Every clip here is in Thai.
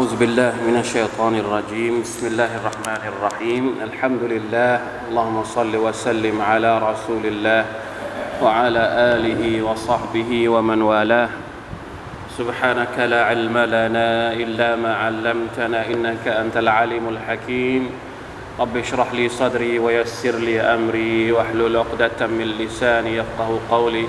أعوذ بالله من الشيطان الرجيم. بسم الله الرحمن الرحيم. الحمد لله. اللهم صل وسلم على رسول الله وعلى آله وصحبه ومن والاه. سبحانك لا علم لنا إلا ما علمتنا إنك أنت العليم الحكيم. رب اشرح لي صدري ويسر لي أمري واحلل عقدة من لساني يفقه قولي.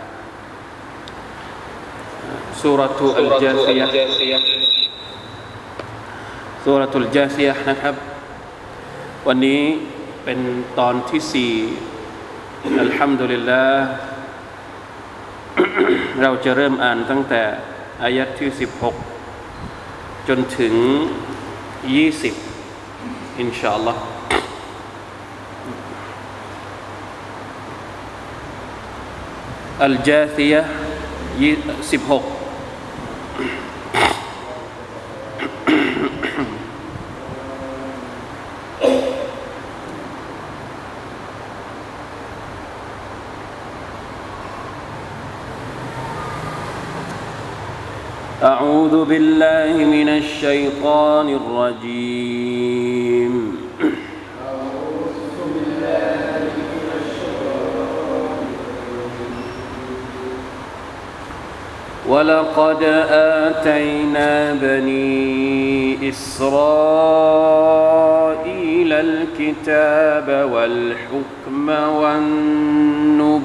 سورة الجاثية سورة الجاثية นะครับ วันนี้เป็นตอนที่สี่อัลฮัมดุลิลลาห์ เราจะเริ่มอ่านตั้งแต่อายัดที่ 16 จนถึง 20 อินชาอัลลอฮ์อัลจาซียะ16 بالله من الشيطان الرجيم. ولقد آتينا بني إسرائيل الكتاب والحكم والنبوة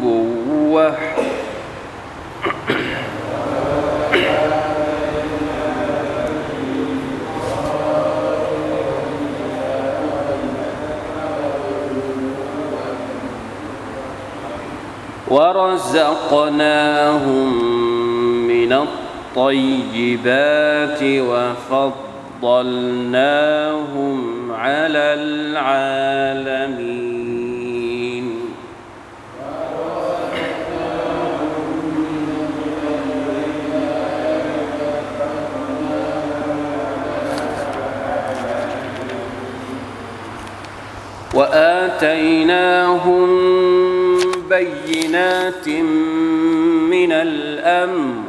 ورزقناهم من الطيبات وفضلناهم على العالمين. وآتيناهم بينات من الأمر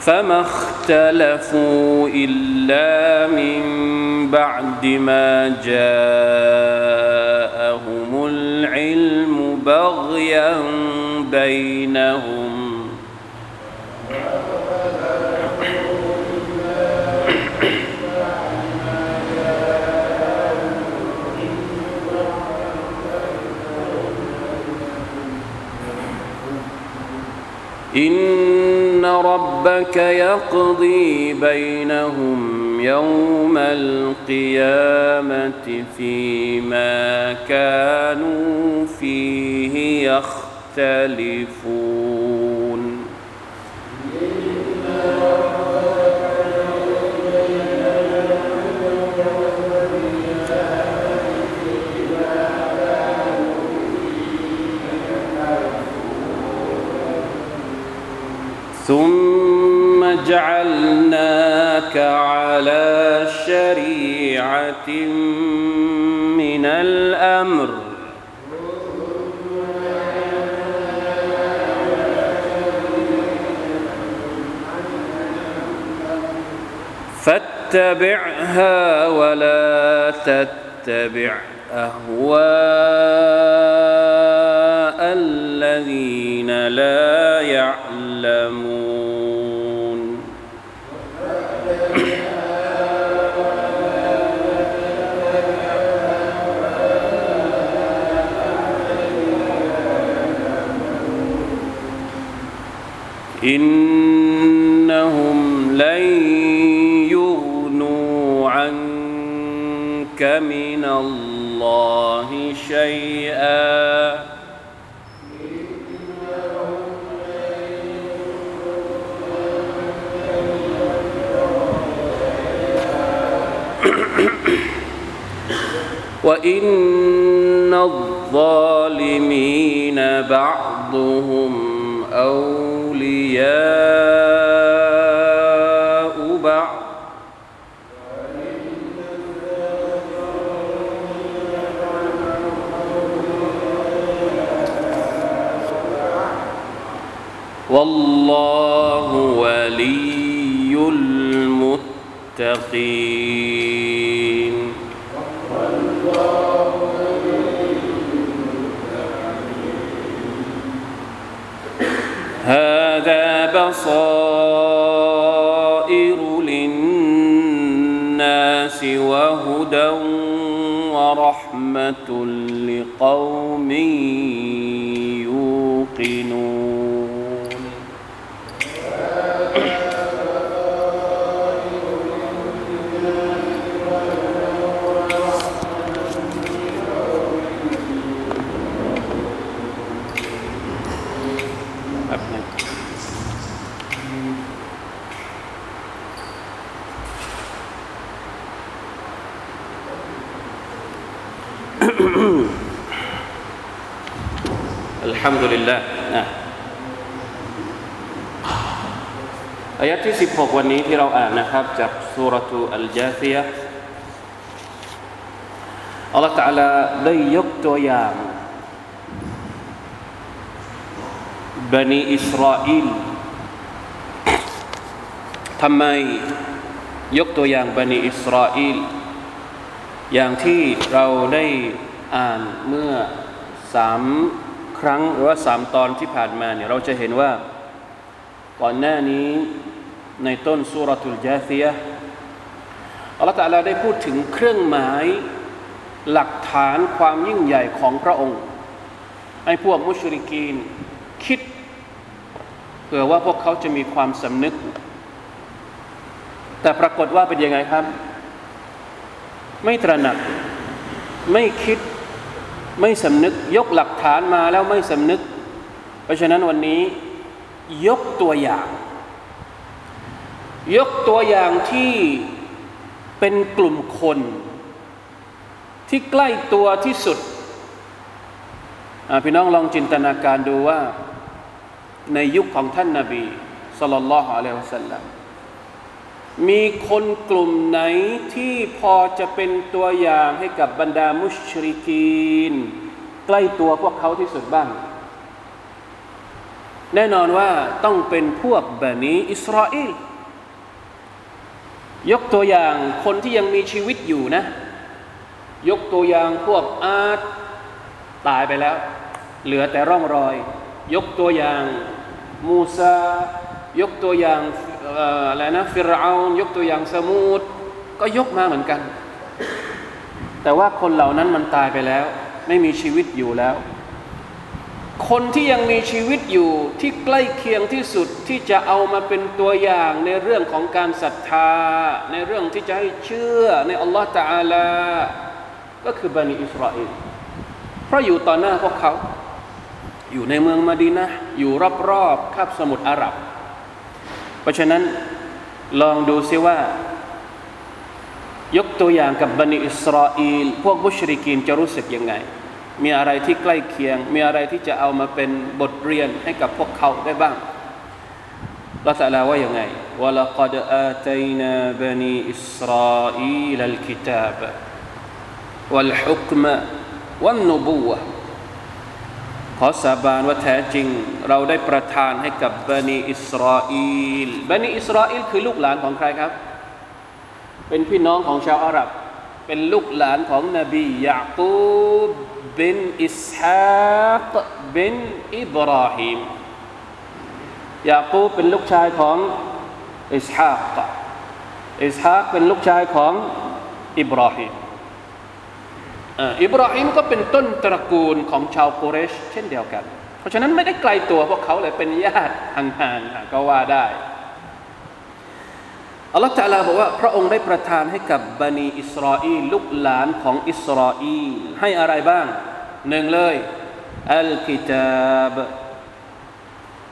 فما اختلفوا إلا من بعد ما جاءهم العلم بغيا بينهم إن ربك يقضي بينهم يوم القيامة فيما كانوا فيه يختلفون ثم جعلناك على شريعة من الأمر. فاتبعها ولا تتبع أهواء الذين لا يعلمون. إنهم لن يغنوا عنك من الله شيئا. وإن الظالمين بعضهم أولى أولياء بعض. والله ولي المتقين. بصائر للناس وهدى ورحمة لقوم يوقنون. ฮัมดุลิลละนะอายะที่ 16 วันนี้ที่เราอ่านนะครับ จากสุรทูอัลจาซียอัลลอฮฺตาลาได้ยกตัวอย่างบันิอิสราเอลทำไมยกตัวอย่างบันิอิสราเอลอย่างที่เราได้อ่านเมื่อสาม ครั้งหรือว่าสามตอนที่ผ่านมาเนี่ยเราจะเห็นว่าก่อนหน้านี้ในต้นสุรทุลจาซียอัลลอฮฺตะลาได้พูดถึงเครื่องหมายหลักฐานความยิ่งใหญ่ของพระองค์ให้พวกมุชริกีนคิดเผื่อว่าพวกเขาจะมีความสำนึก แต่ปรากฏว่าเป็นยังไงครับ ไม่ตระหนักไม่คิด ไม่สำนึกยกหลักฐานมาแล้วไม่สำนึก เพราะฉะนั้นวันนี้ยกตัวอย่าง ยกตัวอย่างที่เป็นกลุ่มคน ที่ใกล้ตัวที่สุด พี่น้องลองจินตนาการดูว่า ในยุคของท่านนาบีสุลต่านละฮ์อะลัยฮิวสัลลัม มีคนกลุ่มไหนที่พอจะเป็นตัวอย่างให้กับบรรดามุชริกีน ใกล้ตัวพวกเขาที่สุดบ้าง แน่นอนว่าต้องเป็นพวกบันีอิสราเอลยกตัวอย่างคนที่ยังมีชีวิตอยู่นะ ยกตัวอย่างพวกอาร์ตตายไปแล้ว เหลือแต่ร่องรอย ยกตัวอย่างมูซายกตัวอย่าง อะไรนะฟิรเอายกตัวอย่างสมูดก็ยกมาเหมือนกัน แต่ว่าคนเหล่านั้นมันตายไปแล้ว ไม่มีชีวิตอยู่แล้ว คนที่ยังมีชีวิตอยู่ที่ใกล้เคียงที่สุดที่จะเอามาเป็นตัวอย่างในเรื่องของการศรัทธา ในเรื่องที่จะให้เชื่อในอัลลอฮฺตะอาลา ก็คือบันิอิสราเอลเพราะอยู่ต่อหน้าพวกเขา อยู่ในเมืองมาดีนะอยู่รอบๆคาบสมุทรอาหรับ เพราะฉะนั้นลองดูซิว่า ยกตัวอย่างกับบันิอิสราเอลพวกมุชริกีนจะรู้สึกยังไง มีอะไรที่ใกล้เคียง มีอะไรที่จะเอามาเป็นบทเรียนให้กับพวกเขาได้บ้างเราแต่ละว่ายังไง ولقد آتينا بني إسرائيل الكتاب والحكم والنبوة ขอสาบานว่าแท้จริง เราได้ประทานให้กับบันิอิสราเอลบันิอิสราเอลคือลูกหลานของใครครับ เป็นพี่น้องของชาวอาหรับ เป็นลูกหลานของนบียาคูบบินอิสฮากบินอิบราฮิมยาคูบเป็นลูกชายของอิสฮากอิสฮากเป็นลูกชายของอิบราฮิม อิบราฮิมก็เป็นต้นตระกูลของชาวกุเรช เช่นเดียวกัน เพราะฉะนั้นไม่ได้ไกลตัวพวกเขาเลยเป็นญาติห่างๆก็ว่าได้อัลลอฮฺตะลาบอกว่าพระองค์ได้ประทานให้กับบันีอิสราอลลูกหลานของอิสราอลให้อะไรบ้างหนึ่งเลยอัลกิตาบ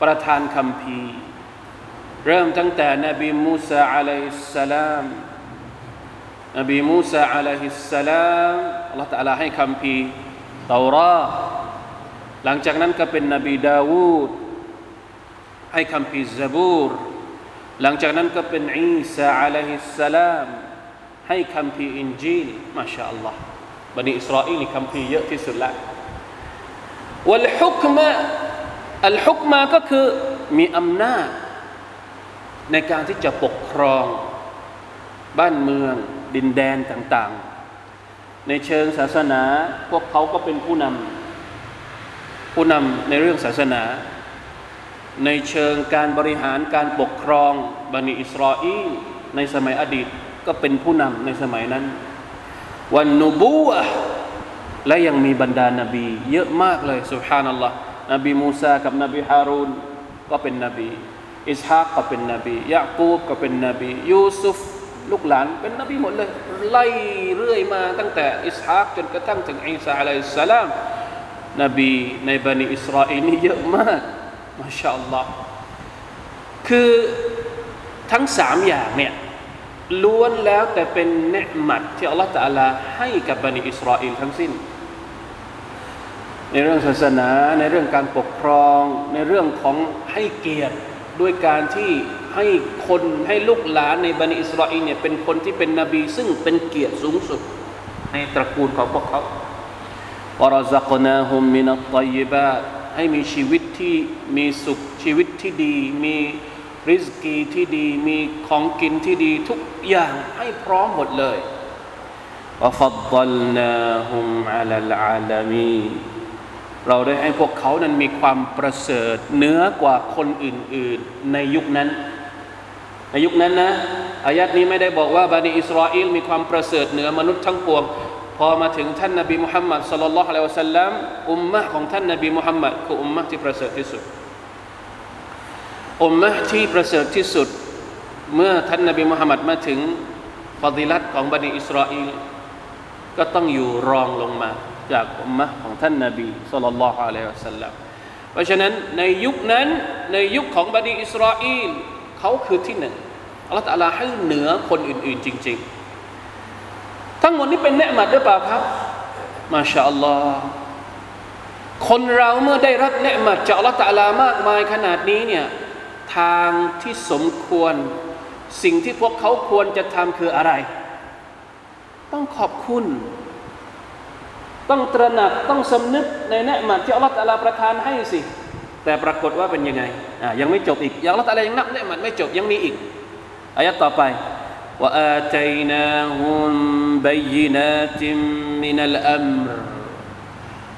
ประทานคำพีเริ่มตั้งแต่นบีมูซาอะลัยฮิสลาม นบีมูซาอะลัยฮิสสลามอัลลอฮฺตะลาให้คำพีเตาราหลังจากนั้นก็เป็นนบีดาวูดให้คำพีซาบูรหลังจากนั้นก็เป็นอีสาอะลัยฮิสสลามให้คำพีอินจีลมาชาอัลลอฮ์บันิอิสราเอลคำพีเยอะที่สุดละวัลฮุกมะอัลฮุกมาก็คือมีอำนาจ ในการที่จะปกครอง บ้านเมือง ดินแดนต่างๆ ในเชิงศาสนาพวกเขาก็เป็นผู้นำผู้นำในเรื่องศาสนา ในเชิงการบริหารการปกครองบันิอิสราอลในสมัยอดีตก็เป็นผู้นำในสมัยนั้น วันนูบูะและยังมีบรรดานาบี เยอะมากเลยสุฮานัลลอฮ์นบีมูซากับนบีฮารูนก็เป็นนบี อิสฮากก็เป็นนบียะกูบก็เป็นนบียูซุฟ ลูกหลานเป็นนบีหมดเลย ไล่เรื่อยมาตั้งแต่อิสฮากจนกระทั่งถึงอิสาอะลัยฮิสสลามนบีในบันิอิสราเอลนี่เยอะมากมาชาอัลลอฮ์คือทั้งสามอย่างเนี่ยล้วนแล้วแต่เป็นเนืหมัดที่อัลลอฮฺตะลาให้กับบันิอิสราเอลทั้งสิ้น ในเรื่องศาสนาในเรื่องการปกครอง ในเรื่องของให้เกียรติด้วยการที่ ให้คนให้ลูกหลานในบันิอิสราเอลเนี่ยเป็นคนที่เป็นนบี ซึ่งเป็นเกียรติสูงสุด ในตระกูลของพวกเขาวรซักนาฮุมมินัตตยิบาให้มีชีวิตที่มีสุขชีวิตที่ดี มีริสกีที่ดี มีของกินที่ดีทุกอย่างให้พร้อมหมดเลยว่าฟัดดัลนาฮุมอัลลอาลามีเราได้ให้พวกเขานั้นมีความประเสริฐเหนือกว่าคนอื่น ๆ ในยุคนั้น ในยุคนั้นนะอายัดนี้ไม่ได้บอกว่าบันิอิสราเอลมีความประเสริฐเหนือมนุษย์ทั้งปวง พอมาถึงท่านนบีมุฮัมมัดสลลัลลอฮุอะลัยวะสัลลัมอุมมะของท่านนบีมุฮัมมัดคืออุมมะที่ประเสริฐที่สุด อุมมะที่ประเสริฐที่สุด เมื่อท่านนบีมุฮัมมัดมาถึงฟาดิลัตของบันิอิสราเอลก็ต้องอยู่รองลงมาจากอุมมะของท่านนบีสุลต่านละฮ์อะลัยฮิวะสัลลัมเพราะฉะนั้นในยุคนั้นในยุคของบันิอิสราเอลเขาคือที่หนึ่ง ลลอตะลาให้เหนือคนอื่น ๆ จริง ๆ ทั้งหมดนี้เป็นเนืหมัดหรือเปล่าครับ มาชาอัลลอฮ์คนเราเมื่อได้รับเนืหมัดจากอัลลอฮฺตะลามากมายขนาดนี้เนี่ยทางที่สมควรสิ่งที่พวกเขาควรจะทำคืออะไร ต้องขอบคุณ ต้องตระหนักต้องสำนึกในเนืหมัดที่อัลลอฮฺตะลาประทานให้สิแต่ปรากฏว่าเป็นยังไงอ่ายังไม่จบอีกยังอัลลอฮฺตะลายังนับเนืหมัดไม่จบยังมีอีก อายะต่อไปว่าอาตัยนาฮุมบัยนาติมมินัลอัมร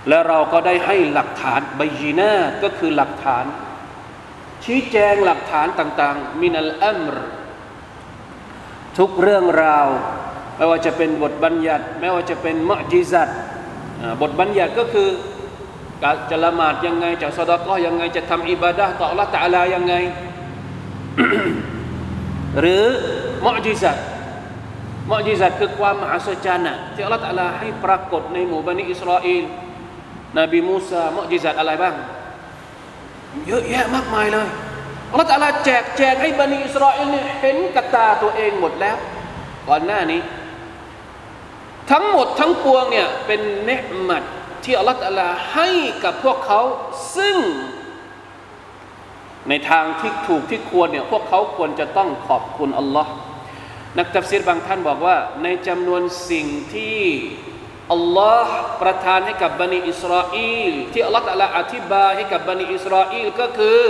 และเราก็ได้ให้หลักฐานบัยนาก็คือหลักฐาน ชี้แจงหลักฐานต่าง ๆ มินัลอัมรทุกเรื่องราว ไม่ว่าจะเป็นบทบัญญัติ ไม่ว่าจะเป็นมุจิซัตบทบัญญัติก็คือจะละหมาดยังไง จะเศาะดะเกาะฮ์ยังไง จะทำอิบาดะฮ์ต่ออัลลอฮฺตาลายังไง หรือมุจิซัตมุจิซัตคือความมหัศจรรย์ที่อัลลอฮฺตาลาให้ปรากฏในหมู่บันิอิสราเอลนบีมูซามุจิซัตอะไรบ้าง เยอะแยะมากมายเลยอัลลอฮฺตาลาแจกแจงให้บันิอิสราเอลเนี่ยเห็นกับตาตัวเองหมดแล้ว ก่อนหน้านี้ ทั้งหมดทั้งปวงเนี่ยเป็นเนียะมัตที่อัลลอฮฺตาลาให้กับพวกเขาซึ่ง ในทางที่ถูกที่ควรเนี่ยพวกเขาควรจะต้องขอบคุณอัลลอฮ์นักตัฟซีรบางท่านบอกว่า ในจำนวนสิ่งที่อัลลอฮ์ประทานให้กับบันิอิสราเอลที่อัลลอฮฺตะลาอธิบายให้กับบันิอิสราเอลก็คือ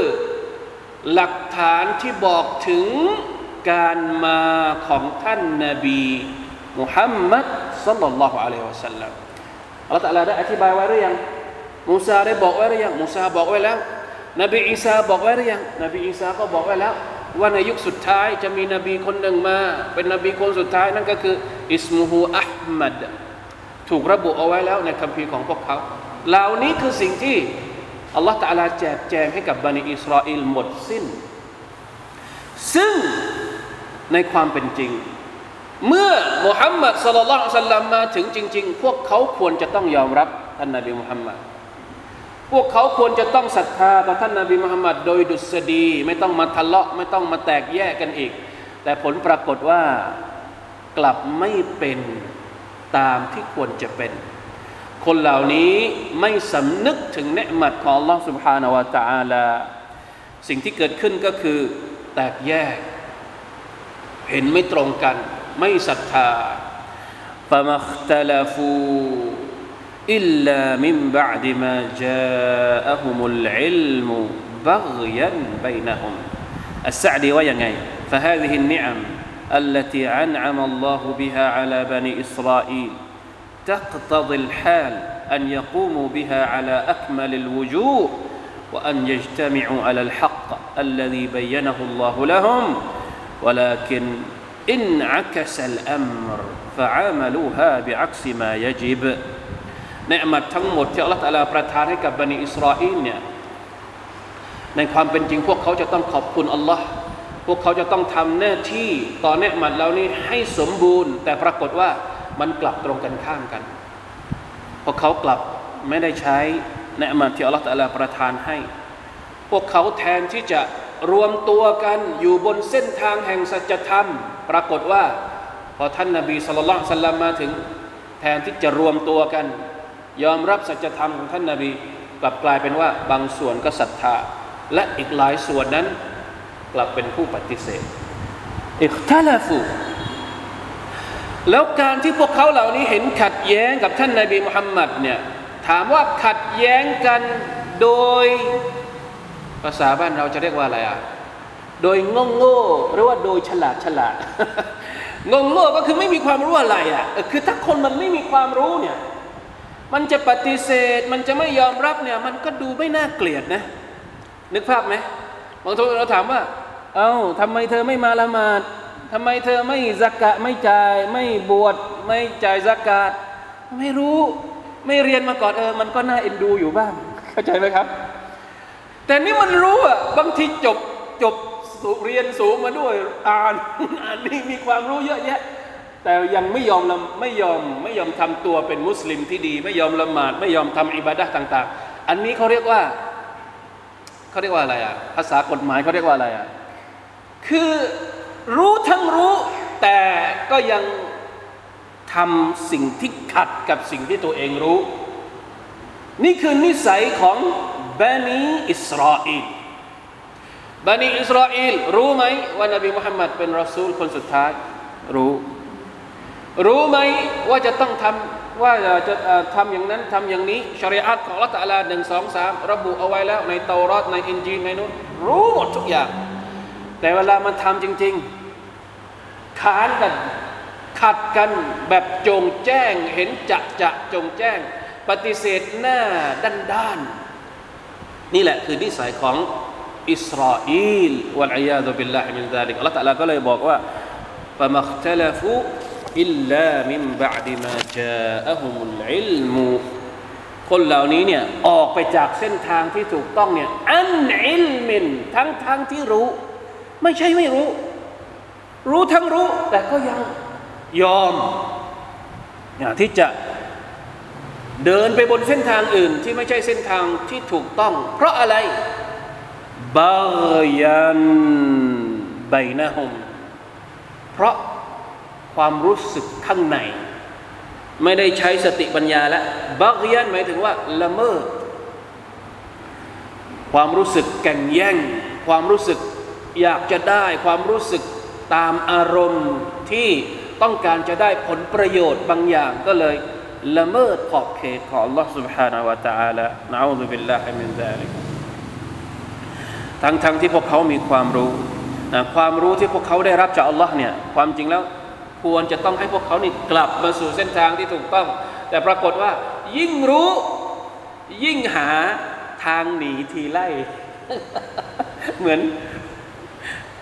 หลักฐานที่บอกถึงการมาของท่านนาบีมุฮัมมัดสัลลัลลอฮุอะลัยฮิวะสัลลัมอัลลอฮฺตะลาได้อธิบายไว้หรือยังมูซาได้บอกไว้หรือยังมูซาบอกไว้แล้ว นบีอีสาบอกไว้หรือยังนบีอีสาก็บอกไว้แล้ว ว่าในยุคสุดท้ายจะมีนบีคนหนึ่งมา เป็นนบีคนสุดท้ายนั่นก็คืออิสมุฮูอัลมัดถูกระบุเอาไว้แล้วในคัมภีร์ของพวกเขา เหล่านี้คือสิ่งที่อัลลอฮฺตะลาแจกแจงให้กับบันิอิสราเอลหมดสิ้น ซึ่งในความเป็นจริง เมื่อมุฮัมมัดสลลัลสัลลัมมาถึงจริง ๆ พวกเขาควรจะต้องยอมรับท่านนาบีมุฮัมมัด พวกเขาควรจะต้องศรัทธาต่อท่านนาบีมุฮัมมัดโดยดุษฎีไม่ต้องมาทะเลาะไม่ต้องมาแตกแยกกันอีก แต่ผลปรากฏว่า กลับไม่เป็นตามที่ควรจะเป็น คนเหล่านี้ไม่สำนึกถึงเนืมัดของ Allah سبحانه และ تعالى สิ่งที่เกิดขึ้นก็คือ แตกแยก เห็นไม่ตรงกัน ไม่ศรัทธา فما اختلفوا إلا من بعد ما جاءهم العلم بغيا بينهم. السعدي وينغي فهذه النعم التي أنعم الله بها على بني إسرائيل تقتضي الحال أن يقوموا بها على أكمل الوجوه وأن يجتمعوا على الحق الذي بينه الله لهم. ولكن انعكس الأمر فعملوها بعكس ما يجب. ในอมัดทั้งหมดที่อัลลอฮฺตะลาประทานให้กับบันิอิสราเอลเนี่ยในความเป็นจริงพวกเขาจะต้องขอบคุณอัลลอฮ์พวกเขาจะต้องทำหน้าที่ต่อเนืมัดเหล่านี้ให้สมบูรณ์ แต่ปรากฏว่ามันกลับตรงกันข้ามกันพวกเขากลับไม่ได้ใช้เนืมัดที่อัลลอฮฺตะลาประทานให้ พวกเขาแทนที่จะรวมตัวกันอยู่บนเส้นทางแห่งสัจธรรม ปรากฏว่า พอท่านนาบีสุลต่านสัลลัมมาถึง แทนที่จะรวมตัวกัน ยอมรับสัจธรรมของท่านนาบีกลับกลายเป็นว่าบางส่วนก็ศรัทธา และอีกหลายส่วนนั้นกลับเป็นผู้ปฏิเสธอิคทาลฟูแล้วการที่พวกเขาเหล่านี้เห็นขัดแย้งกับท่านนาบีมุฮัมมัดเนี่ยถามว่าขัดแย้งกันโดยภาษาบ้านเราจะเรียกว่าอะไรอะโดยงงโง่หรือว่าโดยฉลาดฉลาดงงโง่ก็คือไม่มีความรู้อะไรอะคือถ้าคนมันไม่มีความรู้เนี่ย มันจะปฏิเสธ มันจะไม่ยอมรับเนี่ย มันก็ดูไม่น่าเกลียดนะ นึกภาพไหมบางทีเราถามว่า เอา้าทำไมเธอไม่มาละหมาดทำไมเธอไม่สักกะไม่จ่าย ไม่บวชไม่จ่ายสักกาดไม่รู้ไม่เรียนมาก่อนเออ มันก็น่าเอ็นดูอยู่บ้าง เข้าใจไหมครับ แต่นี่มันรู้อะบางทีจบจบเรียนสูงมาด้วย อ่านอ่านนี่มีความรู้เยอะแยะ แต่ยังไม่ยอมไม่ยอมไม่ยอมทำตัวเป็นมุสลิมที่ดี ไม่ยอมละหมาด ไม่ยอมทำอิบาดะต่าง ๆ อันนี้เขาเรียกว่าเขาเรียกว่าอะไรอะภาษากฎหมายเขาเรียกว่าอะไรอะคือรู้ทั้งรู้แต่ก็ยังทำสิ่งที่ขัดกับสิ่งที่ตัวเองรู้ นี่คือนิสัยของบานีอิสราเอลบานีอิสราเอลรู้ไหมว่านบีมุฮัมมัดเป็นรอซูลคนสุดท้ายรู้ รู้ไหมว่าจะต้องทำว่าจะทำอย่างนั้นทำอย่างนี้ชริอัตของละตัลลาหนึ่งสองสามระบุเอาไว้แล้ว ในเตารอดในอินจีนในนู้นรู้หมดทุกอย่าง แต่เวลามันทำจริงๆค้านกันขัดกันแบบจงแจ้งเห็นจะจะจงแจ้ง ปฏิเสธหน้าด้านด้านนี่แหละคือนิสัยของอิสราเอล والعياذ بالله من ذلك อัลลอฮฺ تعالى ก็เลยบอกว่า إلا من بعد ما جاءهم العلم คนเหล่านี้เนี่ยออกไปจากเส้นทางที่ถูกต้องเนี่ยعن علم ทั้งทั้งที่รู้ ไม่ใช่ไม่รู้ รู้ทั้งรู้ แต่ก็ยังยอมเนี่ยที่จะเดินไปบนเส้นทางอื่นที่ไม่ใช่เส้นทางที่ถูกต้อง เพราะอะไรบายันไบนะฮมเพราะ ความรู้สึกข้างใน ไม่ได้ใช้สติปัญญาแล้วบักยันหมายถึงว่าละเมิดความรู้สึกแก่งแย่ง ความรู้สึกอยากจะได้ ความรู้สึกตามอารมณ์ที่ต้องการจะได้ผลประโยชน์บางอย่างก็เลยละเมิดขอบเขตของ Allah سبحانه และ تعالى นะอูซุบิลลาฮิมินซาลิกทั้งทั้งที่พวกเขามีความรู้นะความรู้ที่พวกเขาได้รับจาก Allah เนี่ยความจริงแล้ว ควรจะต้องให้พวกเขานี่กลับมาสู่เส้นทางที่ถูกต้อง แต่ปรากฏว่า ยิ่งรู้ยิ่งหาทางหนีทีไล่ เหมือน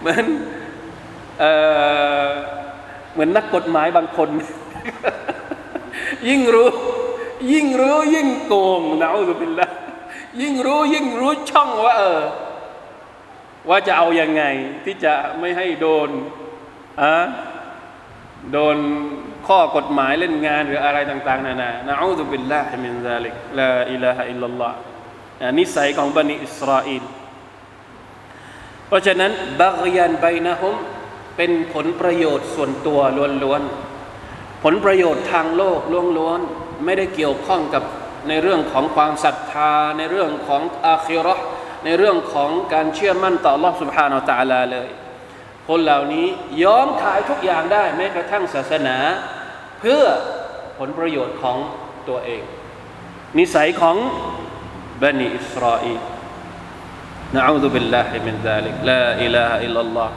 เหมือนเออเหมือนนักกฎหมายบางคน ยิ่งรู้ ยิ่งรู้ยิ่งโกงนะอุบิลละยิ่งรู้ยิ่งรู้ช่องว่า เออ ว่าจะเอาอยัางไงที่จะไม่ให้โดนอะ โดนข้อกฎหมายเล่นงานหรืออะไรต่างๆนานานะอูซุบิลลาฮิมินซาลิกลาอิลาฮะอิลลัลลอฮ์นิสัยของบันิอิสราเอลเพราะฉะนั้นบักยันไบนะฮุมเป็นผลประโยชน์ส่วนตัวล้วนๆ ผลประโยชน์ทางโลกล้วนๆไม่ได้เกี่ยวข้องกับในเรื่องของความศรัทธา ในเรื่องของอาคิรอในเรื่องของการเชื่อมั่นต่อ Allah سبحانه และ تعالى เลย คนเหล่านี้ยอมขายทุกอย่างได้แม้กระทั่งศาสนา เพื่อผลประโยชน์ของตัวเอง นิสัยของบันิอิสราเอลนะอูซุบิลลาฮิมินซาลิกลาอิลาฮะอิลลัลลอฮ์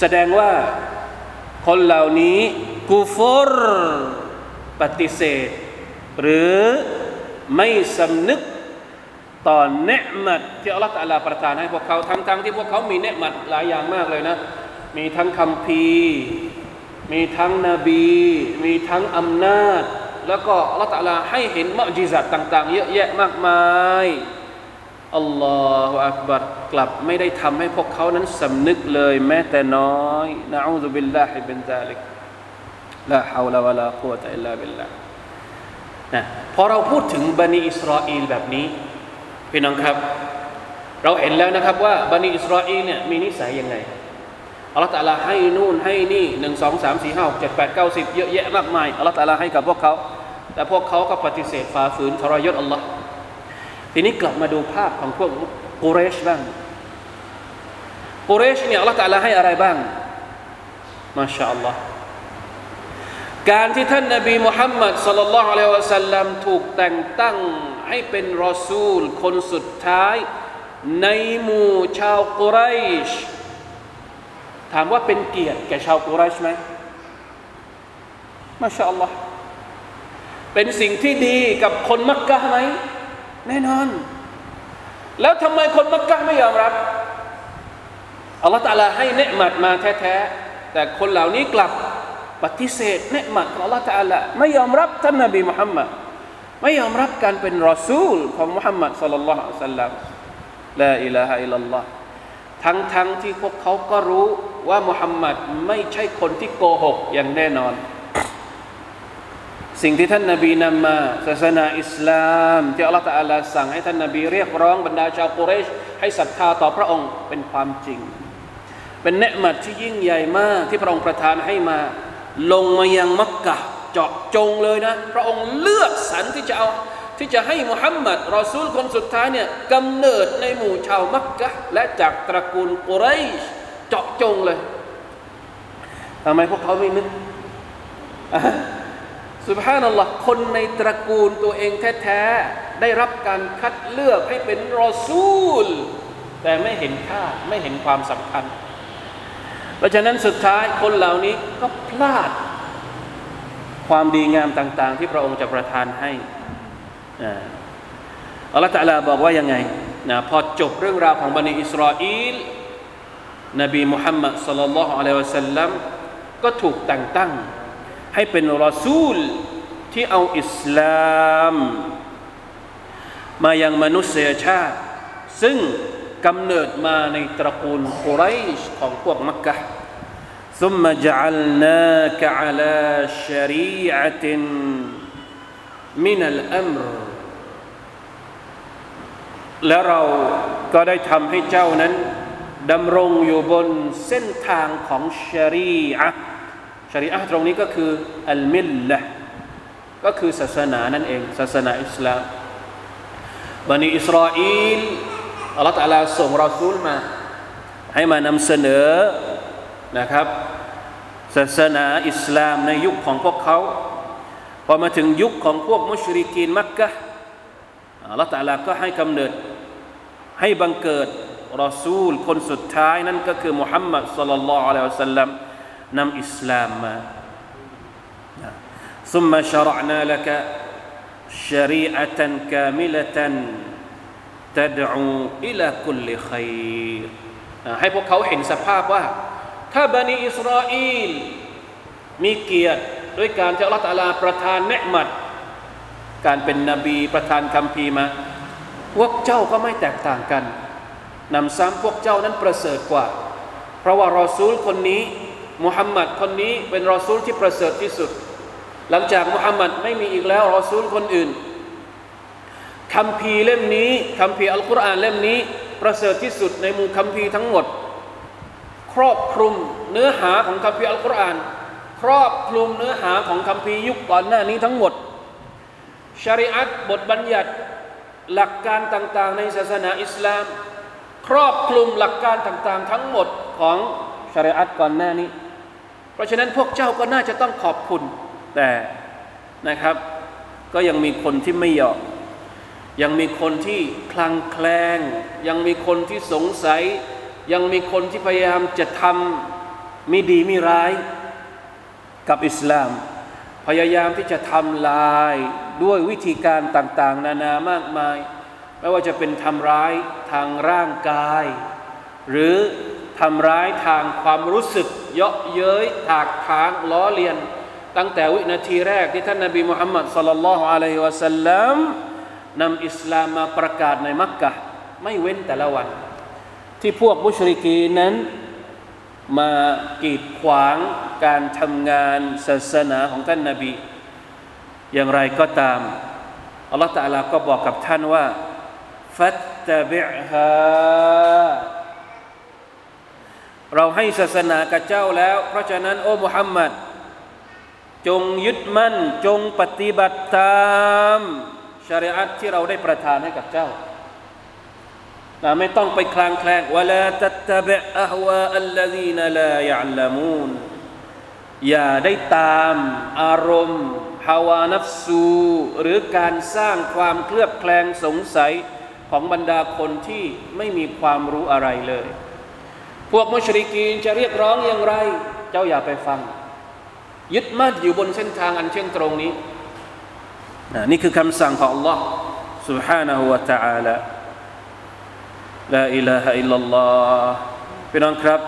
แสดงว่าคนเหล่านี้กูฟรปฏิเสธ หรือไม่สำนึกต่อเนืมัดที่อัลลอฮฺประทานให้พวกเขาทั้งๆที่พวกเขามีเนียะมัตหลายอย่างมากเลยนะ มีทั้งคัมภีร์มีทั้งนบี มีทั้งอำนาจ แล้วก็ลลอฮฺ تعالى ให้เห็นมุอฺญิซาตต่าง ๆ เยอะแยะมากมาย الله أكبر กลับไม่ได้ทำให้พวกเขานั้นสำนึกเลยแม้แต่น้อย نعوذ بالله من ذلك لا حول ولا قوة إلا باللهนะพอเราพูดถึงบันิอิสราเอลแบบนี้ พี่น้องครับ เราเห็นแล้วนะครับว่าบันิอิสราเอลเนี่ยมีนิสัยยังไง อัลลอฮฺตะลาให้นู่นให้นี่หนึ่งสองสามสี่ห้าเจ็ดแปดเก้าสิบเยอะแยะมากมายอัลลอฮฺตะลาให้กับพวกเขา แต่พวกเขาก็ปฏิเสธฝ่าฝืนทรยศอัลลอฮ์ทีนี้กลับมาดูภาพของพวกกุเรชบ้างกุเรชเนี่ยอัลลอฮฺตะลาให้อะไรบ้างมาชาอัลลอฮ์การที่ท่านนบีมุฮัมมัดสลลัลลอฮุอะลัยวะสัลลัมถูกแต่งตั้งให้เป็นรอซูล คนสุดท้าย ในหมู่ชาวกุไรชามว่าเป็นเกียรติแก่ชาวกุไรชไหมมาชาอัลลอฮ์เป็นสิ่งที่ดีกับคนมักกะไหมแน่นอน แล้วทำไมคนมักกะไม่ยอมรับอัลลอฮฺตาลาให้เนืมัดมาแท้ๆแต่คนเหล่านี้กลับปฏิเสธเนืมัดของอัลลอฮฺตาลาไม่ยอมรับท่านนบีมุฮัมมัดไม่ยอมรับการเป็นรอซูลของมุฮัมมัดสัลลัลลอฮุอะลัยฮิสัลลัมลาอิลาฮะอิลลัลลอฮ์ ทั้งทั้งที่พวกเขาก็รู้ว่ามุฮัมมัดไม่ใช่คนที่โกหกอย่างแน่นอน สิ่งที่ท่านนาบีนำมาศาสนาอิสลามที่อัลลอฮฺตะอาลาสั่งให้ท่านนาบีเรียกร้องบรรดาชาวกุเรช ให้ศรัทธาต่อพระองค์เป็นความจริง เป็นเนืมัดที่ยิ่งใหญ่มากที่พระองค์ประทานให้มา ลงมายังมักกะเจาะจงเลยนะ พระองค์เลือกสรรที่จะเอา ที่จะให้มุฮัมมัดรอซูลคนสุดท้ายเนี่ยกำเนิดในหมู่ชาวมักกะและจากตระกูลกุเรชเจาะจงเลยทำไมพวกเขาไม่นึกสุบฮานัลลอฮ์คนในตระกูลตัวเองแท้ๆได้รับการคัดเลือกให้เป็นรอซูล แต่ไม่เห็นค่าไม่เห็นความสำคัญ เพราะฉะนั้นสุดท้ายคนเหล่านี้ก็พลาด ความดีงามต่าง ๆ ที่พระองค์จะประทานให้ อัลลอฮฺตะลาบอกว่ายังไงนะพอจบเรื่องราวของบันิอิสราเอลนบีมุฮัมมัดสัลลัลลอฮุอะลัยฮิวะสัลลัมก็ถูกแต่งตั้ง ให้เป็นรอซูลที่เอาอิสลาม มายังมนุษยชาติ ซึ่งกำเนิดมาในตระกูลกุไรชของพวกมักกะ ثم جعلناك على شريعة มินัลอัมรและเราก็ได้ทำให้เจ้านั้นดำรงอยู่บนเส้นทางของชรีอะชรีอะตรงนี้ก็คืออัลมิลละก็คือศาสนานั่นเอง ศาสนาอิสลามบันิอิสราเอลอัลลอฮฺตาลาส่งรอซูลมา ให้มานำเสนอนะครับ ศาสนาอิสลามในยุคของพวกเขา พอมาถึงยุคของพวกมุชริกีนมักกะอัลลอฮฺตะลาก็ให้กำเนิดให้บังเกิดรอซูลคนสุดท้ายนั่นก็คือมุฮัมมัดสัลลัลลอฮุอะลัยฮิวะสัลลัมนำอิสลามมา ثم شرعنا لك شريعة كاملة تدعو إلى كل خير ให้พวกเขาเห็นสภาพว่า ถ้าบันิอิสราเอลมีเกียรติ ด้วยการที่อัลลอฮฺตะลาประทานเนืมัดการเป็นนบีประทานคำพีมา พวกเจ้าก็ไม่แตกต่างกันนำซ้ำพวกเจ้านั้นประเสริฐกว่า เพราะว่ารอซูลคนนี้มุฮัมมัดคนนี้เป็นรอซูลที่ประเสริฐที่สุด หลังจากมุฮัมมัดไม่มีอีกแล้วรอซูลคนอื่นคำพีเล่มนี้คำพีอัลกุรอานเล่มนี้ ประเสริฐที่สุดในหมู่คำพีทั้งหมด ครอบคลุมเนื้อหาของคำพีอัลกุรอาน ครอบคลุมเนื้อหาของคำพียุคก่อนหน้านี้ทั้งหมดชริอัตบทบัญญัติหลักการต่างๆ ในศาสนาอิสลาม ครอบคลุมหลักการต่างๆ ทั้งหมดของชริอัตก่อนหน้านี้ เพราะฉะนั้นพวกเจ้าก็น่าจะต้องขอบคุณแต่นะครับ ก็ยังมีคนที่ไม่ยอมยังมีคนที่คลังแคลง ยังมีคนที่สงสัย ยังมีคนที่พยายามจะทำไม่ดีไม่ร้าย กับอิสลาม พยายามที่จะทำลายด้วยวิธีการต่างๆ นานามากมาย ไม่ว่าจะเป็นทำร้ายทางร่างกาย หรือทำร้ายทางความรู้สึก เยาะเย้ยถากถางล้อเลียน ตั้งแต่วินาทีแรกที่ท่านนบีมุฮัมมัดสลลัลลอฮุอะลัยฮิวะสัลลัมนำอิสลามมาประกาศในมักกะไม่เว้นแต่ละวัน ที่พวกมุชริกีนั้น มากีดขวางการทำงานศาสนาของท่านนาบี อย่างไรก็ตามอัลลอฮฺตะลาก็บอกกับท่านว่าฟัตตะบิฮาเราให้ศาสนากับเจ้าแล้ว เพราะฉะนั้นโอ้มุฮัมมัดจงยึดมั่น จงปฏิบัติตามชริอัตที่เราได้ประทานให้กับเจ้า นะไม่ต้องไปคลางแคลงวลาตัตบะอัฮวาอัลลซีนลายะลามูนอย่าได้ตามอารมณ์ฮาวานัฟซูหรือการสร้างความเคลือบแคลงสงสัยของบรรดาคนที่ไม่มีความรู้อะไรเลย พวกมุชริกีนจะเรียกร้องอย่างไร เจ้าอย่าไปฟัง ยึดมั่นอยู่บนเส้นทางอันเชื่องตรงนี้นี่คือคำสั่งของ Allah سبحانه และ تعالى ลาอิลาฮะอิลลัลลอฮ์พี่น้องครับ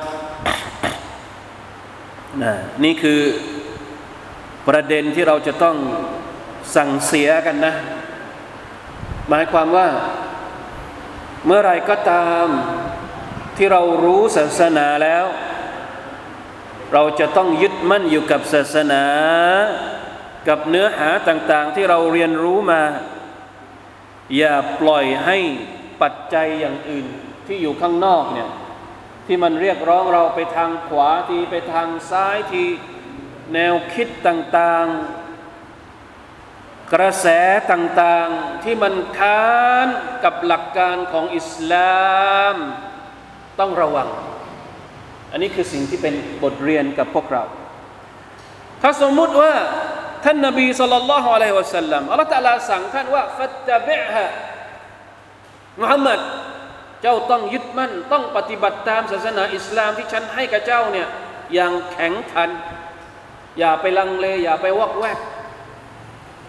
นะนี่คือประเด็นที่เราจะต้องสั่งเสียกันนะ หมายความว่า เมื่อไรก็ตามที่เรารู้ศาสนาแล้ว เราจะต้องยึดมั่นอยู่กับศาสนา กับเนื้อหาต่าง ๆ ที่เราเรียนรู้มา อย่าปล่อยให้ ปัจจัยอย่างอื่นที่อยู่ข้างนอกเนี่ยที่มันเรียกร้องเราไปทางขวาทีไปทางซ้ายทีแนวคิดต่างๆ กระแสต่างๆที่มันค้านกับหลักการของอิสลาม ต้องระวัง อันนี้คือสิ่งที่เป็นบทเรียนกับพวกเรา ถ้าสมมุติว่าท่านนบีสุลต่านละฮ์อะลัยฮิวะสัลลัมอัลลอฮฺตะลาสั่งท่านว่าฟัตตะบิฮะ มุฮัมมัดเจ้าต้องยึดมั่น ต้องปฏิบัติตามศาสนาอิสลามที่ฉันให้กับเจ้าเนี่ยอย่างแข็งขัน อย่าไปลังเล อย่าไปวอกแวก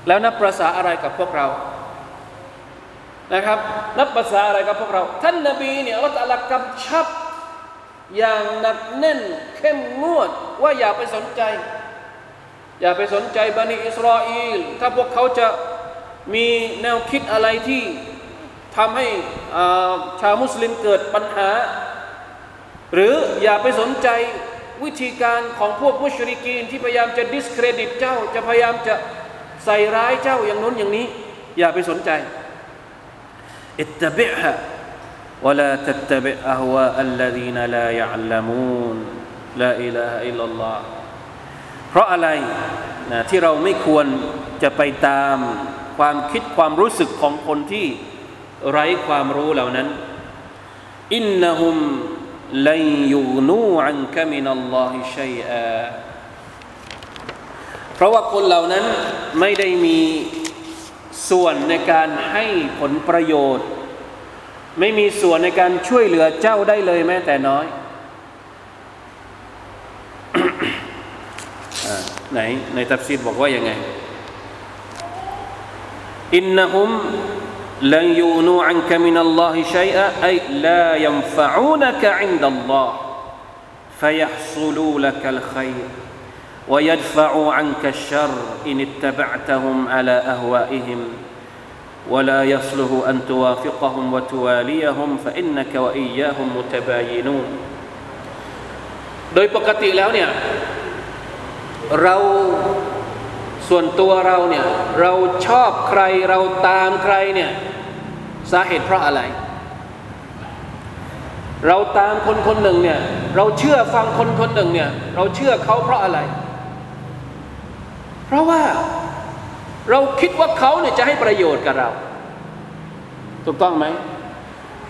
แล้วนับประษาอะไรกับพวกเรานะครับ นับภาษาอะไรกับพวกเรา ท่านนบีเนี่ยอัลลอฮฺกำชับ อย่างหนักแน่น เข้มงวดว่าอย่าไปสนใจ อย่าไปสนใจบันิอิสราเอลถ้าพวกเขาจะมีแนวคิดอะไรที่ ทำให้ชาวมุสลิมเกิดปัญหา หรืออย่าไปสนใจวิธีการของพวกมุชริกีนที่พยายามจะดิสเครดิตเจ้า จะพยายามจะใส่ร้ายเจ้าอย่างนู้นอย่างนี้ อย่าไปสนใจอิตบิฮะ ولا تتبع أهواء الذين لا يعلمون لا إله إلا الله เพราะอะไรนะที่เราไม่ควรจะไปตามความคิดความรู้สึกของคนที่ ไร้ความรู้เหล่านั้น إنهم لن يغنوا عنك من الله شيئا เพราะว่าคนเหล่านั้นไม่ได้มีส่วนในการให้ผลประโยชน์ ไม่มีส่วนในการช่วยเหลือเจ้าได้เลยแม้แต่น้อยไหนในตัฟซีรบอกว่ายังไงอินนะฮุม لن يغنوا عنك من الله شيئا أي لا ينفعونك عند الله فيحصلوا لك الخير ويدفعوا عنك الشر إن اتبعتهم على أهوائهم ولا يصلح أن توافقهم وتواليهم فإنك وإياهم متباينون โดยปกติแล้วเนี่ยเรา ส่วนตัวเราเนี่ยเราชอบใครเราตามใครเนี่ยสาเหตุเพราะอะไร เราตามคนคนหนึ่งเนี่ยเราเชื่อฟังคนคนหนึ่งเนี่ยเราเชื่อเขาเพราะอะไร เพราะว่าเราคิดว่าเขาเนี่ยจะให้ประโยชน์กับเรา ถูกต้องไหม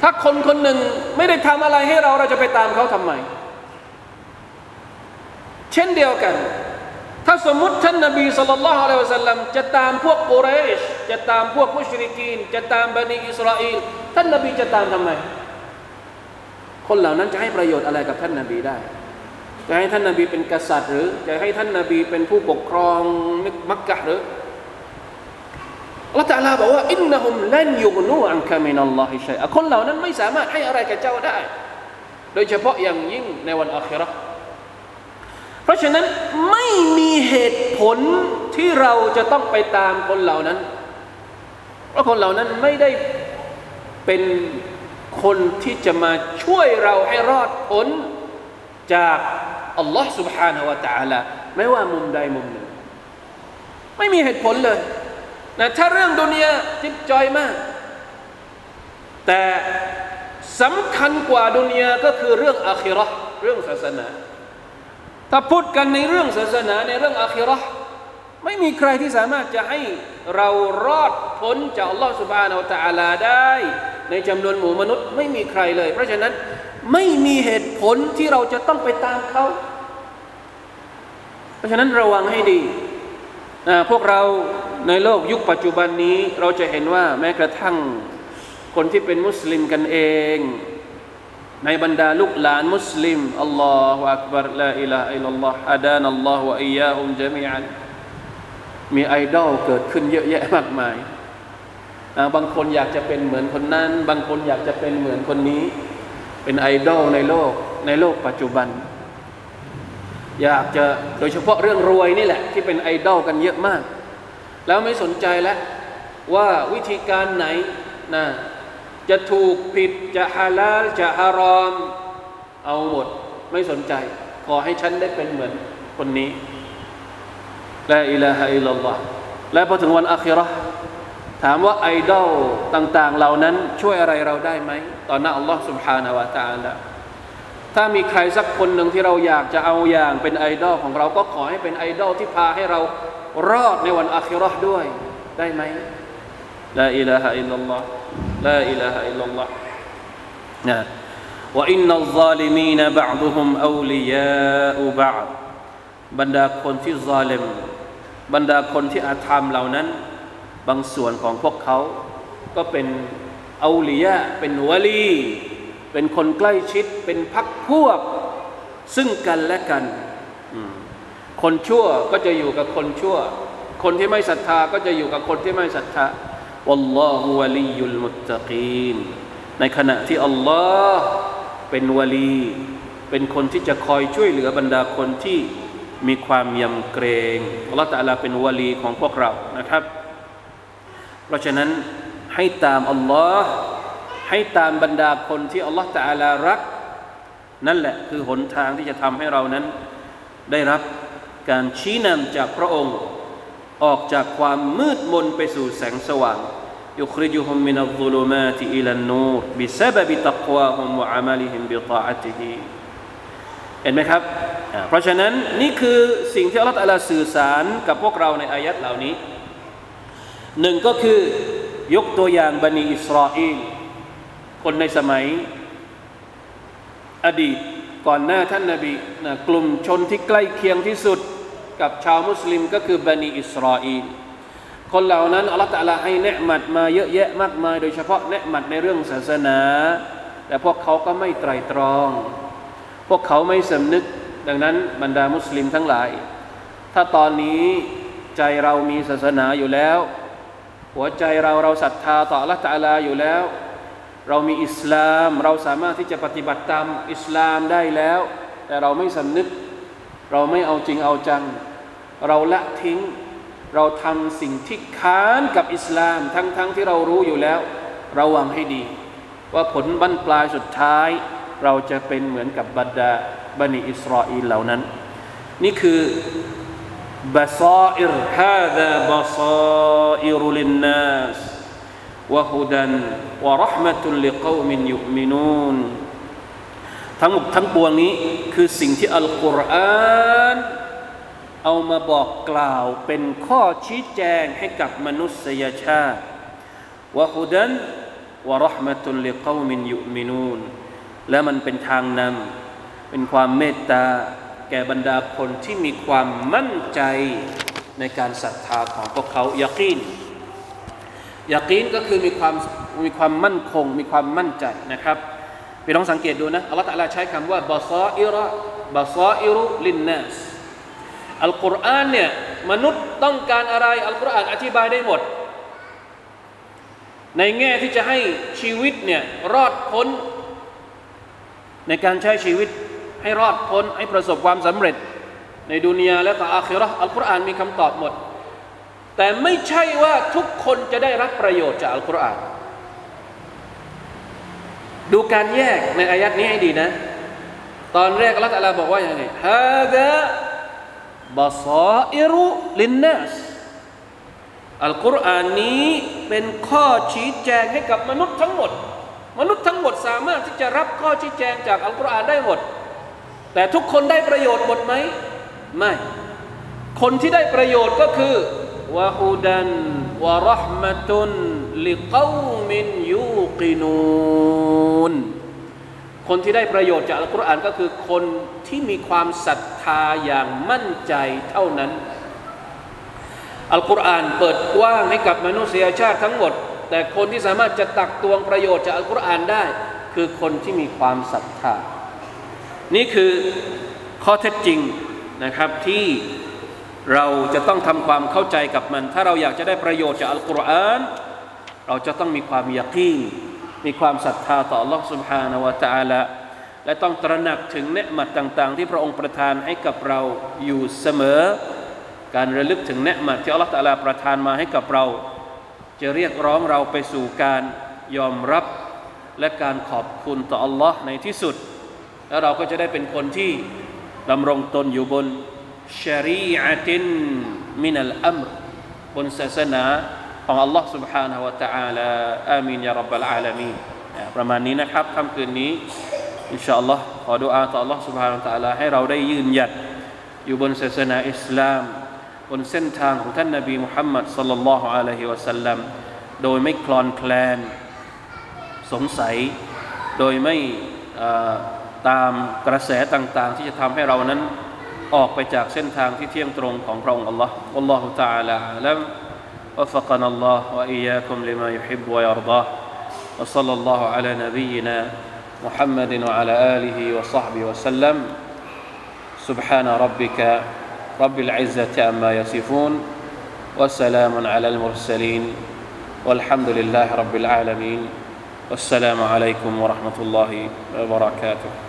ถ้าคนคนหนึ่งไม่ได้ทำอะไรให้เราเราจะไปตามเขาทำไม เช่นเดียวกัน สมมติท่านนบีสุลต่านละฮ์อะลัยฮิสัลลัมจะตามพวกกุเรช จะตามพวกมุชริกีน จะตามบันิอิสราเอลท่านนบีจะตามทำไม คนเหล่านั้นจะให้ประโยชน์อะไรกับท่านนบีได้ จะให้ท่านนบีเป็นกษัตริย์ หรือ จะให้ท่านนบีเป็นผู้ปกครองมักกะหรือลลอฮฺตาลาบอกว่าอินนะฮุมลันยุกนูอันคามินัลลอฮิชัยคนเหล่านั้นไม่สามารถให้อะไรกับเจ้าได้ โดยเฉพาะอย่างยิ่งในวันอัคราเพ ราะฉะนั้นไม่มีเหตุผลที่เราจะต้องไปตามคนเหล่านั้น เพราะคนเหล่านั้นไม่ได้เป็นคนที่จะมาช่วยเราให้รอดพ้นจากอัลลอฮ์ سبحانه และ تعالى ไม่ว่ามุมใดมุมหนึ่ง ไม่มีเหตุผลเลยนะถ้าเรื่องดุนยาจิบจอยมาก แต่สำคัญกว่าดุนยาก็คือเรื่องอาคิรอเรื่องศาสนา ถ้าพูดกันในเรื่องศาสนาในเรื่องอาคิรอไม่มีใครที่สามารถจะให้เรารอดพ้นจากอัลลอฮฺสุบานาอัลตะอาลาได้ ในจำนวนหมู่มนุษย์ไม่มีใครเลย เพราะฉะนั้นไม่มีเหตุผลที่เราจะต้องไปตามเขา เพราะฉะนั้นระวังให้ดี พวกเราในโลกยุคปัจจุบันนี้เราจะเห็นว่าแม้กระทั่งคนที่เป็นมุสลิมกันเอง ในบรรดาลูกหลานมุสลิมอัลลอฮฺอักบารลาอิลาอิลลัลลอฮฺอาดานอัลลอฮฺวะอียาฮุมจามีอันมีไอดอลเกิดขึ้นเยอะแยะมากมาย บางคนอยากจะเป็นเหมือนคนนั้น บางคนอยากจะเป็นเหมือนคนนี้ เป็นไอดอลในโลกในโลกปัจจุบัน อยากจะโดยเฉพาะเรื่องรวยนี่แหละ ที่เป็นไอดอลกันเยอะมาก แล้วไม่สนใจแล้วว่าวิธีการไหนนะ จะถูกผิดจะฮาลาลจะฮารอม เอาหมด ไม่สนใจ ขอให้ฉันได้เป็นเหมือนคนนี้ลาอิลาฮะอิลลัลลอฮ์และพอถึงวันอาคิรอถามว่าไอดอลต่าง ๆ เหล่านั้นช่วยอะไรเราได้ไหมตอนนั้นอัลลอฮ์ سبحانه และ تعالى ถ้ามีใครสักคนหนึ่งที่เราอยากจะเอาอย่างเป็นไอดอลของเราก็ขอให้เป็นไอดอลที่พาให้เรารอดในวันอาคิรอด้วย ได้ไหมลาอิลาฮะอิลลัลลอฮ์ ลาอิลาฮะอิลลัลลอฮ์นะว่าอินนัลซาลิมีนบะดุฮุมอูลิยาอุบะดบรรดาคนที่ظالم บรรดาคนที่อาธรรมเหล่านั้น บางส่วนของพวกเขา ก็เป็นอูลียะเป็นวลี เป็นคนใกล้ชิด เป็นพักพวก ซึ่งกันและกัน คนชั่วก็จะอยู่กับคนชั่ว คนที่ไม่ศรัทธาก็จะอยู่กับคนที่ไม่ศรัทธา วัลลอฮุวะลียุลมุตตะกีนในขณะที่อัลลอฮ์เป็นวลี เป็นคนที่จะคอยช่วยเหลือบรรดาคนที่มีความยำเกรงอัลลอฮฺตะลาเป็นวลีของพวกเรานะครับ เพราะฉะนั้นให้ตามอัลลอฮ์ให้ตามบรรดาคนที่อัลลอฮฺตะลารัก นั่นแหละคือหนทางที่จะทำให้เรานั้น ได้รับการชี้นำจากพระองค์ ออกจากความมืดมนไปสู่แสงสว่าง يخرجهم من الظلمات إلى النور بسبب تقواهم وعملهم بطاعته เห็นไหมครับ เพราะฉะนั้นนี่คือสิ่งที่อัลลอฮฺลาสื่อสารกับพวกเราในอายัดเหล่านี้ หนึ่งก็คือยกตัวอย่างบันิอิสราเอลคนในสมัย อดีตก่อนหน้าท่านนาบีนะกลุ่มชนที่ใกล้เคียงที่สุด กับชาวมุสลิมก็คือบันิอิสราเอลคนเหล่านั้นอัลลอฮฺตะลาให้เนืมัดมาเยอะแยะมากมาย โดยเฉพาะเนืมัดในเรื่องศาสนา แต่พวกเขาก็ไม่ไตรตรอง พวกเขาไม่สำนึก ดังนั้นบรรดามุสลิมทั้งหลาย ถ้าตอนนี้ใจเรามีศาสนาอยู่แล้ว หัวใจเราเราศรัทธาต่ออัลลอฮฺตะลาอยู่แล้ว เรามีอิสลามเราสามารถที่จะปฏิบัติตามอิสลามได้แล้ว แต่เราไม่สำนึก เราไม่เอาจริงเอาจัง เราละทิ้ง เราทำสิ่งที่ค้านกับอิสลาม ทั้งๆทที่เรารู้อยู่แล้ว ระวังให้ดี ว่าผลบั้นปลายสุดท้าย เราจะเป็นเหมือนกับบรรดาบันิอิสราอลเหล่านั้น นี่คือบาซาอิรฮาดาบาซาอิรุลินนัสวะฮุดันวะรหมะตุลลิกอมินยุมินูนทั้งหมดทั้งปวงนี้คือสิ่งที่อัลกุรอาน เอามาบอกกล่าวเป็นข้อชี้แจงให้กับมนุษยชาติวะฮุดันวะรหมะตุลลิกอมินยุมินูนและมันเป็นทางนำเป็นความเมตตา แก่บรรดาคนที่มีความมั่นใจในการศรัทธาของพวกเขายากีนยากีนก็คือมีความมีความมั่นคง มีความมั่นใจนะครับพี่น้องสังเกตดูนะอัลลอฮฺตะลาใช้คำว่าบาซาอิระบาซาอิรุลินนัส อัลกุรอานเนี่ยมนุษย์ต้องการอะไรอัลกุรอานอธิบายได้หมด ในแง่ที่จะให้ชีวิตเนี่ยรอดพ้น ในการใช้ชีวิตให้รอดพ้นให้ประสบความสำเร็จ ในดุนยาและก็อาคิราอัลกุรอานมีคำตอบหมด แต่ไม่ใช่ว่าทุกคนจะได้รับประโยชน์จากอัลกุรอานดูการแยกในอายัดนี้ให้ดีนะ ตอนแรกอัลลอฮฺตะอาลาบอกว่าอย่างไรฮาดะ บาซาอิรุลินนัสอัลกุรอานนี้เป็นข้อชี้แจงให้กับมนุษย์ทั้งหมด มนุษย์ทั้งหมดสามารถที่จะรับข้อชี้แจงจากอัลกุรอานได้หมด แต่ทุกคนได้ประโยชน์หมดไหมไม่ คนที่ได้ประโยชน์ก็คือวะฮูดันวะรหมะตุนลิกอมินยูกินูน คนที่ได้ประโยชน์จากอัลกุรอานก็คือคนที่มีความศรัทธาอย่างมั่นใจเท่านั้น อัลกุรอานเปิดกว้างให้กับมนุษยชาติทั้งหมด แต่คนที่สามารถจะตักตวงประโยชน์จากอัลกุรอานได้ คือคนที่มีความศรัทธา นี่คือข้อเท็จจริงนะครับที่เราจะต้องทำความเข้าใจกับมัน ถ้าเราอยากจะได้ประโยชน์จากอัลกุรอาน เราจะต้องมีความยากีน มีความศรัทธาต่อ Allah سبحانه และ تعالى และต้องตระหนักถึงเนืหมัดต่าง ๆ ที่พระองค์ประทานให้กับเราอยู่เสมอ การระลึกถึงเนืหมัดที่ Allah ตะลาประทานมาให้กับเรา จะเรียกร้องเราไปสู่การยอมรับและการขอบคุณต่อ Allah ในที่สุด แล้วเราก็จะได้เป็นคนที่ดำรงตนอยู่บนชรีอะตินมินัลอัมรบนศาสนา ของ Allah سبحانه และ تعالى อามีนยารับบลอาลามีประมาณนี้นะครับค่ำคืนนี้อินชาอัลลอฮ์ขอดุอาต่อ Allah سبحانه และ تعالى ให้เราได้ยืนหยัดอยู่บนศาสนาอิสลาม บนเส้นทางของท่านนบีมุฮัมมัดสัลลัลลอฮุอะลัยฮิวะสัลลัมโดยไม่คลอนแคลน สงสัย โดยไม่ตามกระแสต่างๆ ที่จะทำให้เรานั้นออกไปจากเส้นทางที่เที่ยงตรงของพระองค์ Allah والله تعالى أعلم وفقنا الله وإياكم لما يحب ويرضاه. وصلى الله على نبينا محمد وعلى آله وصحبه وسلم. سبحان ربك رب العزة عما يصفون وسلام على المرسلين. والحمد لله رب العالمين. والسلام عليكم ورحمة الله وبركاته.